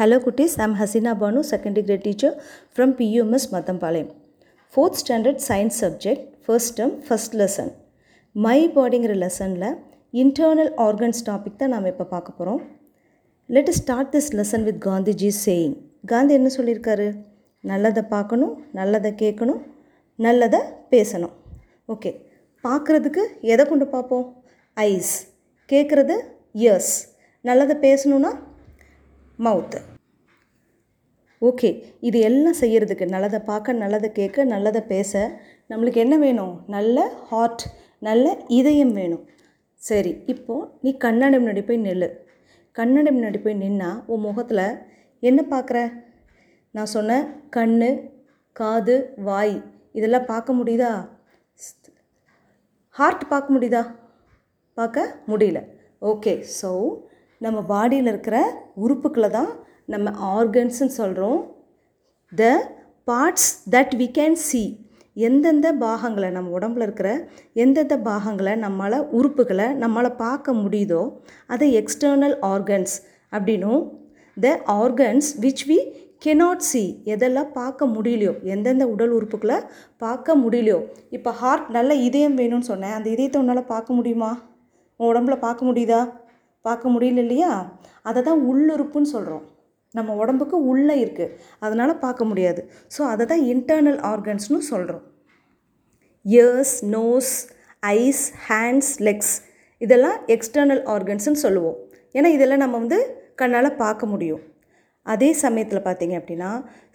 Hello குட்டீஸ் I'm Hasina Banu second grade teacher from PUMS Mathampalayam fourth standard science subject first term first lesson my பாடிங்கிற லெசனில் internal organs topic தான் நாம் இப்போ பார்க்க போகிறோம் let start this lesson with Gandhiji saying Gandhi என்ன சொல்லியிருக்காரு? நல்லதை பார்க்கணும் நல்லதை கேட்கணும் நல்லதை பேசணும். ஓகே பார்க்குறதுக்கு எதை கொண்டு பார்ப்போம்? ஐஸ் கேட்குறது இயர்ஸ் நல்லதை பேசணுன்னா மவுத்து ஓகே இது எல்லாம் செய்கிறதுக்கு நல்லதை பார்க்க நல்லதை கேட்க நல்லதை பேச நம்மளுக்கு என்ன வேணும்? நல்ல ஹார்ட் நல்ல இதயம் வேணும். சரி இப்போது நீ கண்ணாடி முன்னாடி போய் நில்லு. கண்ணாடி முன்னாடி போய் நின்னா உன் முகத்தில் என்ன பார்க்குற? நான் சொன்ன கண் காது வாய் இதெல்லாம் பார்க்க முடியுதா? ஹார்ட் பார்க்க முடியுதா? பார்க்க முடியல. ஓகே ஸோ நம்ம பாடியில் இருக்கிற உறுப்புக்களை தான் நம்ம ஆர்கன்ஸ்ன்னு சொல்கிறோம் the parts that we can see எந்தெந்த பாகங்களை நம்ம உடம்புல இருக்கிற எந்தெந்த பாகங்களை நம்மளால் உறுப்புகளை நம்மளால் பார்க்க முடியுதோ அதை எக்ஸ்டர்னல் ஆர்கன்ஸ் அப்படின்னும். The organs which we cannot see எதெல்லாம் பார்க்க முடியலையோ எந்தெந்த உடல் உறுப்புகளை பார்க்க முடியலையோ. இப்போ ஹார்ட் நல்ல இதயம் வேணும்னு சொன்னேன். அந்த இதயத்தை உன்னால் பார்க்க முடியுமா? உன் உடம்புல பார்க்க முடியுதா? பார்க்க முடியல இல்லையா அதை தான் உள்ளுறுப்புன்னு சொல்கிறோம் நம்ம உடம்புக்கு உள்ளே இருக்குது அதனால் பார்க்க முடியாது. ஸோ அதை தான் இன்டர்னல் ஆர்கன்ஸ்னு சொல்கிறோம் ears nose eyes hands legs இதெல்லாம் எக்ஸ்டர்னல் ஆர்கன்ஸ்னு சொல்லுவோம். ஏன்னா இதெல்லாம் நம்ம வந்து கண்ணால் பார்க்க முடியும். அதே சமயத்தில் பார்த்தீங்க அப்படின்னா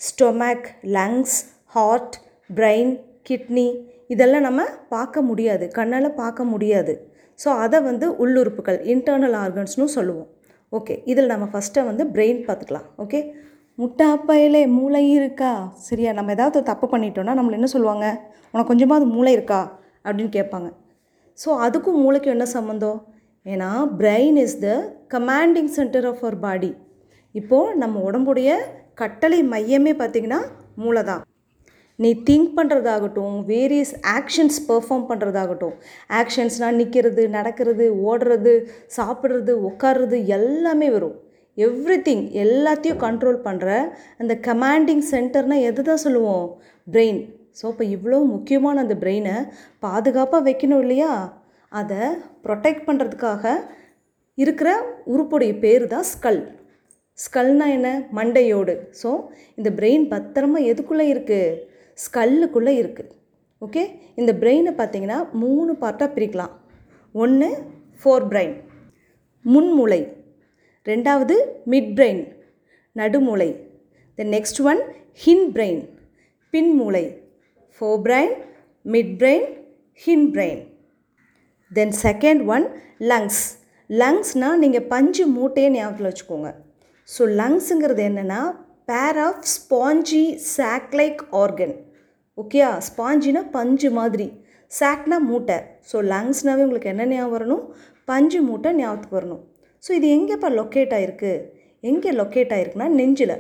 stomach lungs heart brain kidney இதெல்லாம் நம்ம பார்க்க முடியாது. கண்ணால் பார்க்க முடியாது. ஸோ அதை வந்து உள்ளுறுப்புகள் இன்டர்னல் ஆர்கன்ஸ்னு சொல்லுவோம். ஓகே இதில் நம்ம ஃபஸ்ட்டை வந்து பிரெயின் பார்த்துக்கலாம். ஓகே முட்டை அப்பையிலே மூளை இருக்கா? சரியா நம்ம ஏதாவது தப்பு பண்ணிட்டோன்னா நம்மளை என்ன சொல்லுவாங்க? உனக்கு கொஞ்சமாவது மூளை இருக்கா? அப்படின்னு கேட்பாங்க. ஸோ அதுக்கும் மூளைக்கும் என்ன சம்மந்தம் ஏன்னா brain is the commanding centre of our body இப்போது நம்ம உடம்புடைய கட்டளை மையமே பார்த்திங்கன்னா மூளை தான் நீ திங்க் பண்ணுறதாகட்டும் வேரியஸ் ஆக்ஷன்ஸ் பெர்ஃபார்ம் பண்ணுறதாகட்டும் ஆக்ஷன்ஸ்னால் நிற்கிறது நடக்கிறது ஓடுறது சாப்பிட்றது உட்காடுறது எல்லாமே வரும். எவ்ரி திங் எல்லாத்தையும் கண்ட்ரோல் பண்ணுற அந்த கமாண்டிங் சென்டர்னால் எது தான் சொல்லுவோம்? பிரெயின் ஸோ இப்போ இவ்வளோ முக்கியமான அந்த பிரெயினை பாதுகாப்பாக வைக்கணும் இல்லையா? அதை ப்ரொடெக்ட் பண்ணுறதுக்காக இருக்கிற உறுப்புடைய பேர் தான் ஸ்கல் ஸ்கல்னால் என்ன? மண்டையோடு. ஸோ இந்த பிரெயின் பத்திரமா எதுக்குள்ளே இருக்குது ஸ்கல்லுக்குள்ளே இருக்குது ஓகே? இந்த பிரெயினை பார்த்தீங்கன்னா மூணு பார்ட்டாக பிரிக்கலாம். ஒன்று ஃபோர் பிரெயின் முன்முளை ரெண்டாவது மிட் பிரெயின் நடுமுளை then next one hind brain பின்முளை forebrain midbrain hindbrain then second one lungs லங்ஸ்னால் நீங்கள் பஞ்சு மூட்டையை ஞாபகத்தில் வச்சுக்கோங்க. ஸோ லங்ஸுங்கிறது என்னென்னா பேர் ஆஃப் ஸ்பாஞ்சி சாக்லைக் ஆர்கன் ஓகேயா ஸ்பாஞ்சினா பஞ்சு மாதிரி. சாக்னா மூட்டை. ஸோ லங்ஸ்னாவே உங்களுக்கு என்ன ஞாபகம் வரணும்? பஞ்சு மூட்டை ஞாபகத்துக்கு வரணும். ஸோ இது எங்கேப்பா லொக்கேட் ஆகிருக்கு எங்கே லொக்கேட் ஆகிருக்குன்னா நெஞ்சில்.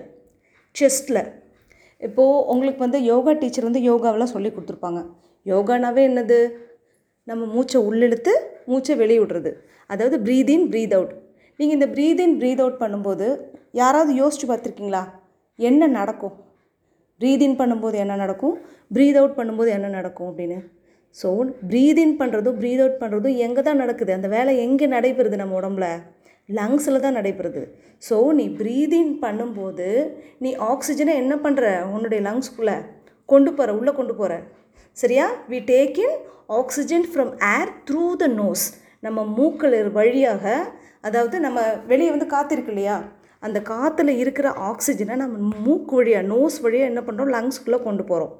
செஸ்ட்டில் இப்போது உங்களுக்கு வந்து யோகா டீச்சர் வந்து யோகாவெலாம் சொல்லி கொடுத்துருப்பாங்க. யோகானாவே என்னது? நம்ம மூச்சை உள்ளிழுத்து மூச்சை வெளியே விடுறது. அதாவது ப்ரீத் இன் ப்ரீத் அவுட் நீங்கள் இந்த ப்ரீத் இன் ப்ரீத் அவுட் பண்ணும்போது யாராவது யோசிச்சு பார்த்துருக்கீங்களா? என்ன நடக்கும்? ப்ரீத் இன் பண்ணும்போது என்ன நடக்கும்? ப்ரீத் அவுட் பண்ணும்போது என்ன நடக்கும் அப்படின்னு? ஸோ ப்ரீத் இன் பண்ணுறதும் ப்ரீத் அவுட் பண்ணுறதும் எங்கே தான் நடக்குது? அந்த வேலை எங்கே நடைபெறுது நம்ம உடம்புல? லங்ஸில் தான் நடைபெறுது. ஸோ நீ ப்ரீத் இன் பண்ணும்போது நீ ஆக்சிஜனை என்ன பண்ணுற உன்னுடைய லங்ஸ்குள்ளே கொண்டு போகிற உள்ளே கொண்டு போகிற சரியா? We take in oxygen from air through the nose நம்ம மூக்கள் வழியாக அதாவது நம்ம வெளியே வந்து காத்திருக்கு இல்லையா? அந்த காற்றுல இருக்கிற ஆக்சிஜனை நம்ம மூக்கு வழியாக நோஸ் வழியாக என்ன பண்ணுறோம் லங்ஸ்குள்ளே கொண்டு போகிறோம்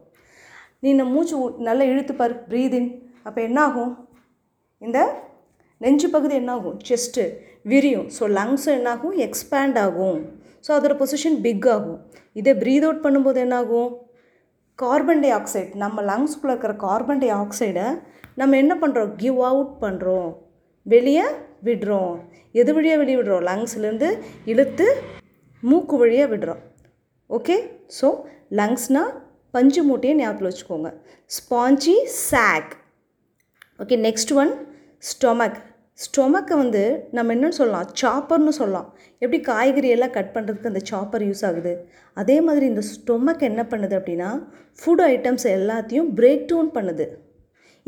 நீ இந்த மூச்சு நல்லா இழுத்துப்பார் ப்ரீதின் அப்போ என்ன ஆகும் இந்த நெஞ்சு பகுதி என்னாகும்? செஸ்ட்டு விரியும். ஸோ லங்ஸும் என்னாகும்? எக்ஸ்பேண்ட் ஆகும். ஸோ அதோட பொசிஷன் பிக் ஆகும். இதை ப்ரீத் அவுட் பண்ணும்போது என்னாகும்? கார்பன் டை ஆக்சைடு நம்ம லங்ஸ்குள்ளே இருக்கிற கார்பன் டை ஆக்சைடை நம்ம என்ன பண்ணுறோம் கிவ் அவுட் பண்ணுறோம் வெளியே விடுறோம். எது வழியாக வெளியே விடுறோம்? லங்ஸ்லேருந்து இழுத்து மூக்கு வழியாக விடுறோம். ஓகே ஸோ லங்ஸ்னால் பஞ்சு மூட்டையை ஞாபகத்தில் வச்சுக்கோங்க. Spongy sac okay next one stomach ஸ்டொமக்கை வந்து நம்ம என்னென்னு சொல்லலாம்? சாப்பர்னு சொல்லலாம். எப்படி காய்கறி எல்லாம் கட் பண்ணுறதுக்கு அந்த சாப்பர் யூஸ் ஆகுது? அதே மாதிரி இந்த ஸ்டொமக் என்ன பண்ணுது அப்படின்னா ஃபுட் ஐட்டம்ஸ் எல்லாத்தையும் பிரேக் டவுன் பண்ணுது.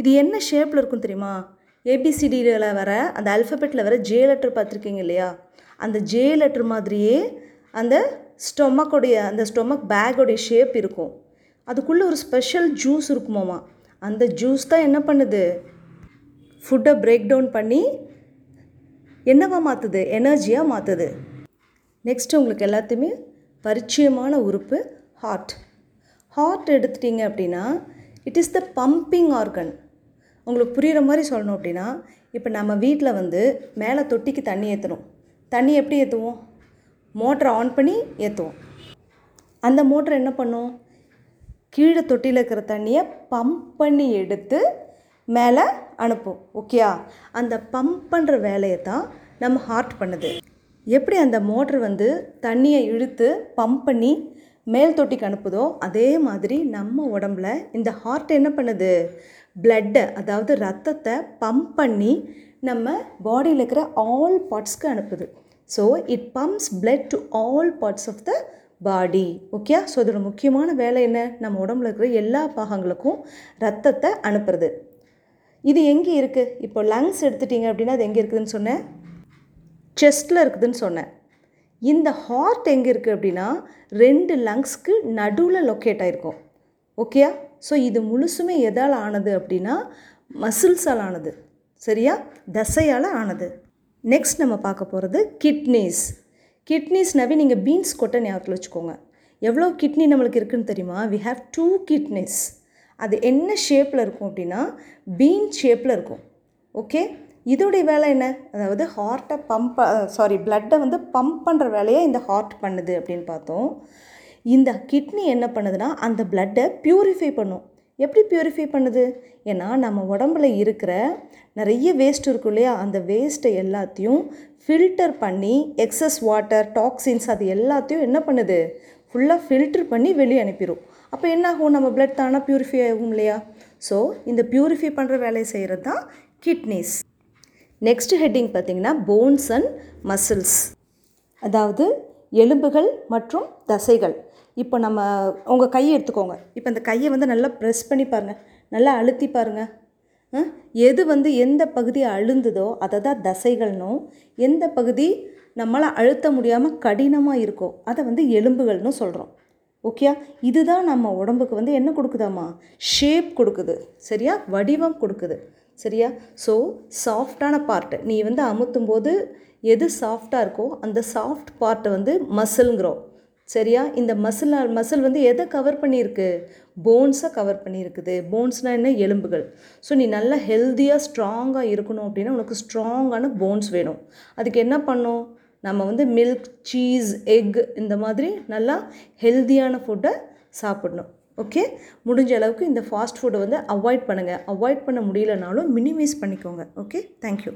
இது என்ன ஷேப்பில் இருக்கும் தெரியுமா? ஏபிசிடியில் வர அந்த அல்ஃபபெட்டில் வர ஜே லெட்டர் பார்த்துருக்கீங்க இல்லையா? அந்த ஜே லெட்டர் மாதிரியே அந்த ஸ்டொமக்கோடைய அந்த ஸ்டொமக் பேக்கோடைய ஷேப் இருக்கும். அதுக்குள்ளே ஒரு ஸ்பெஷல் ஜூஸ் இருக்குமாமா? அந்த ஜூஸ் தான் என்ன பண்ணுது? ஃபுட்டை பிரேக் டவுன் பண்ணி என்னவா மாற்றுது எனர்ஜியாக மாற்றுது நெக்ஸ்ட் உங்களுக்கு எல்லாத்தையுமே பரிச்சயமான உறுப்பு ஹார்ட் ஹார்ட் எடுத்துட்டிங்க அப்படின்னா it is the pumping organ உங்களுக்கு புரிகிற மாதிரி சொல்லணும் அப்படின்னா இப்போ நம்ம வீட்டில் வந்து மேலே தொட்டிக்கு தண்ணி ஏற்றணும் தண்ணி எப்படி ஏற்றுவோம் மோட்டரை ஆன் பண்ணி ஏற்றுவோம் அந்த மோட்டர் என்ன பண்ணும்? கீழே தொட்டியில் இருக்கிற தண்ணியை பம்ப் பண்ணி எடுத்து மேலே அனுப்பும். ஓகேயா அந்த பம்ப் பண்ணுற வேலையை தான் நம்ம ஹார்ட் பண்ணுது. எப்படி அந்த மோட்ரு வந்து தண்ணியை இழுத்து பம்ப் பண்ணி மேல் தொட்டிக்கு அனுப்புதோ அதே மாதிரி நம்ம உடம்புல இந்த ஹார்ட் என்ன பண்ணுது? பிளட்டை அதாவது ரத்தத்தை பம்ப் பண்ணி நம்ம பாடியில் இருக்கிற ஆல் பார்ட்ஸ்க்கு அனுப்புது. So it pumps blood to all parts of the body okay so இதோட முக்கியமான வேலை என்ன? நம்ம உடம்புல இருக்கிற எல்லா பாகங்களுக்கும் ரத்தத்தை அனுப்புறது. இது எங்கே இருக்குது இப்போ லங்ஸ் எடுத்துட்டிங்க அப்படின்னா அது எங்கே இருக்குதுன்னு சொன்னேன்? செஸ்ட்டில் இருக்குதுன்னு சொன்னேன். இந்த ஹார்ட் எங்கே இருக்குது அப்படின்னா ரெண்டு லங்ஸ்க்கு நடுவில் லொக்கேட் ஆகிருக்கும் ஓகேயா ஸோ இது முழுசுமே எதால் ஆனது அப்படின்னா மசில்ஸால் ஆனது. சரியா? தசையால் ஆனது. நெக்ஸ்ட் நம்ம பார்க்க போகிறது கிட்னிஸ் கிட்னிஸ்னாவே நீங்கள் பீன்ஸ் கொட்டை ஞாபகத்தில் வச்சுக்கோங்க. எவ்வளோ கிட்னி நம்மளுக்கு இருக்குன்னு தெரியுமா? வி ஹாவ் டூ கிட்னிஸ் அது என்ன ஷேப்பில் இருக்கும் அப்படின்னா பீன் ஷேப்பில் இருக்கும். ஓகே இதோடைய வேலை என்ன? அதாவது ஹார்ட்டை பம்ப் சாரி பிளட்டை வந்து பம்ப் பண்ணுற வேலையை இந்த ஹார்ட் பண்ணுது அப்படின்னு பார்த்தோம். இந்த கிட்னி என்ன பண்ணுதுன்னா அந்த பிளட்டை ப்யூரிஃபை பண்ணும். எப்படி ப்யூரிஃபை பண்ணுது? ஏன்னா நம்ம உடம்புல இருக்கிற நிறைய வேஸ்ட் இருக்கும் இல்லையா? அந்த வேஸ்ட்டை எல்லாத்தையும் ஃபில்டர் பண்ணி எக்ஸஸ் வாட்டர் டாக்ஸின்ஸ் அது எல்லாத்தையும் என்ன பண்ணுது? ஃபுல்லாக ஃபில்டர் பண்ணி வெளியே அனுப்பிடும் அப்போ என்ன ஆகும் நம்ம பிளட் தானே ப்யூரிஃபை ஆகும் இல்லையா? ஸோ இந்த ப்யூரிஃபை பண்ணுற வேலையை செய்கிறது தான் கிட்னிஸ் நெக்ஸ்ட் ஹெட்டிங் பார்த்திங்கன்னா போன்ஸ் அண்ட் மசில்ஸ் அதாவது எலும்புகள் மற்றும் தசைகள். இப்போ நம்ம உங்கள் கையை எடுத்துக்கோங்க. இப்போ அந்த கையை வந்து நல்லா ப்ரெஸ் பண்ணி பாருங்கள் நல்லா அழுத்தி பாருங்கள் எது வந்து எந்த பகுதி அழுந்ததோ அதை தான் தசைகள்னும் எந்த பகுதி நம்மளால் அழுத்த முடியாமல் கடினமாக இருக்கோ அதை வந்து எலும்புகள்னு சொல்கிறோம் ஓகே இதுதான் நம்ம உடம்புக்கு வந்து என்ன கொடுக்குதாம்மா? ஷேப் கொடுக்குது. சரியா? வடிவம் கொடுக்குது. சரியா? ஸோ சாஃப்டான பார்ட்டு நீ வந்து அமுத்தும் போது எது சாஃப்டாக இருக்கோ அந்த சாஃப்ட் பார்ட்டை வந்து மசில்ங்கிறோம் சரியா? இந்த மசில் மசில் வந்து எதை கவர் பண்ணியிருக்கு? போன்ஸை கவர் பண்ணியிருக்குது. போன்ஸ்னால் என்ன? எலும்புகள். ஸோ நீ நல்லா ஹெல்த்தியாக ஸ்ட்ராங்காக இருக்கணும் அப்படின்னா உனக்கு ஸ்ட்ராங்கான போன்ஸ் வேணும். அதுக்கு என்ன பண்ணும் நம்ம வந்து மில்க் சீஸ் எக் இந்த மாதிரி நல்லா ஹெல்த்தியான ஃபுட்டை சாப்பிடணும். ஓகே முடிஞ்ச அளவுக்கு இந்த ஃபாஸ்ட் ஃபுட்டை வந்து அவாய்ட் பண்ணுங்கள் அவாய்ட் பண்ண முடியலனாலும் மினிமைஸ் பண்ணிக்கோங்க. Okay thank you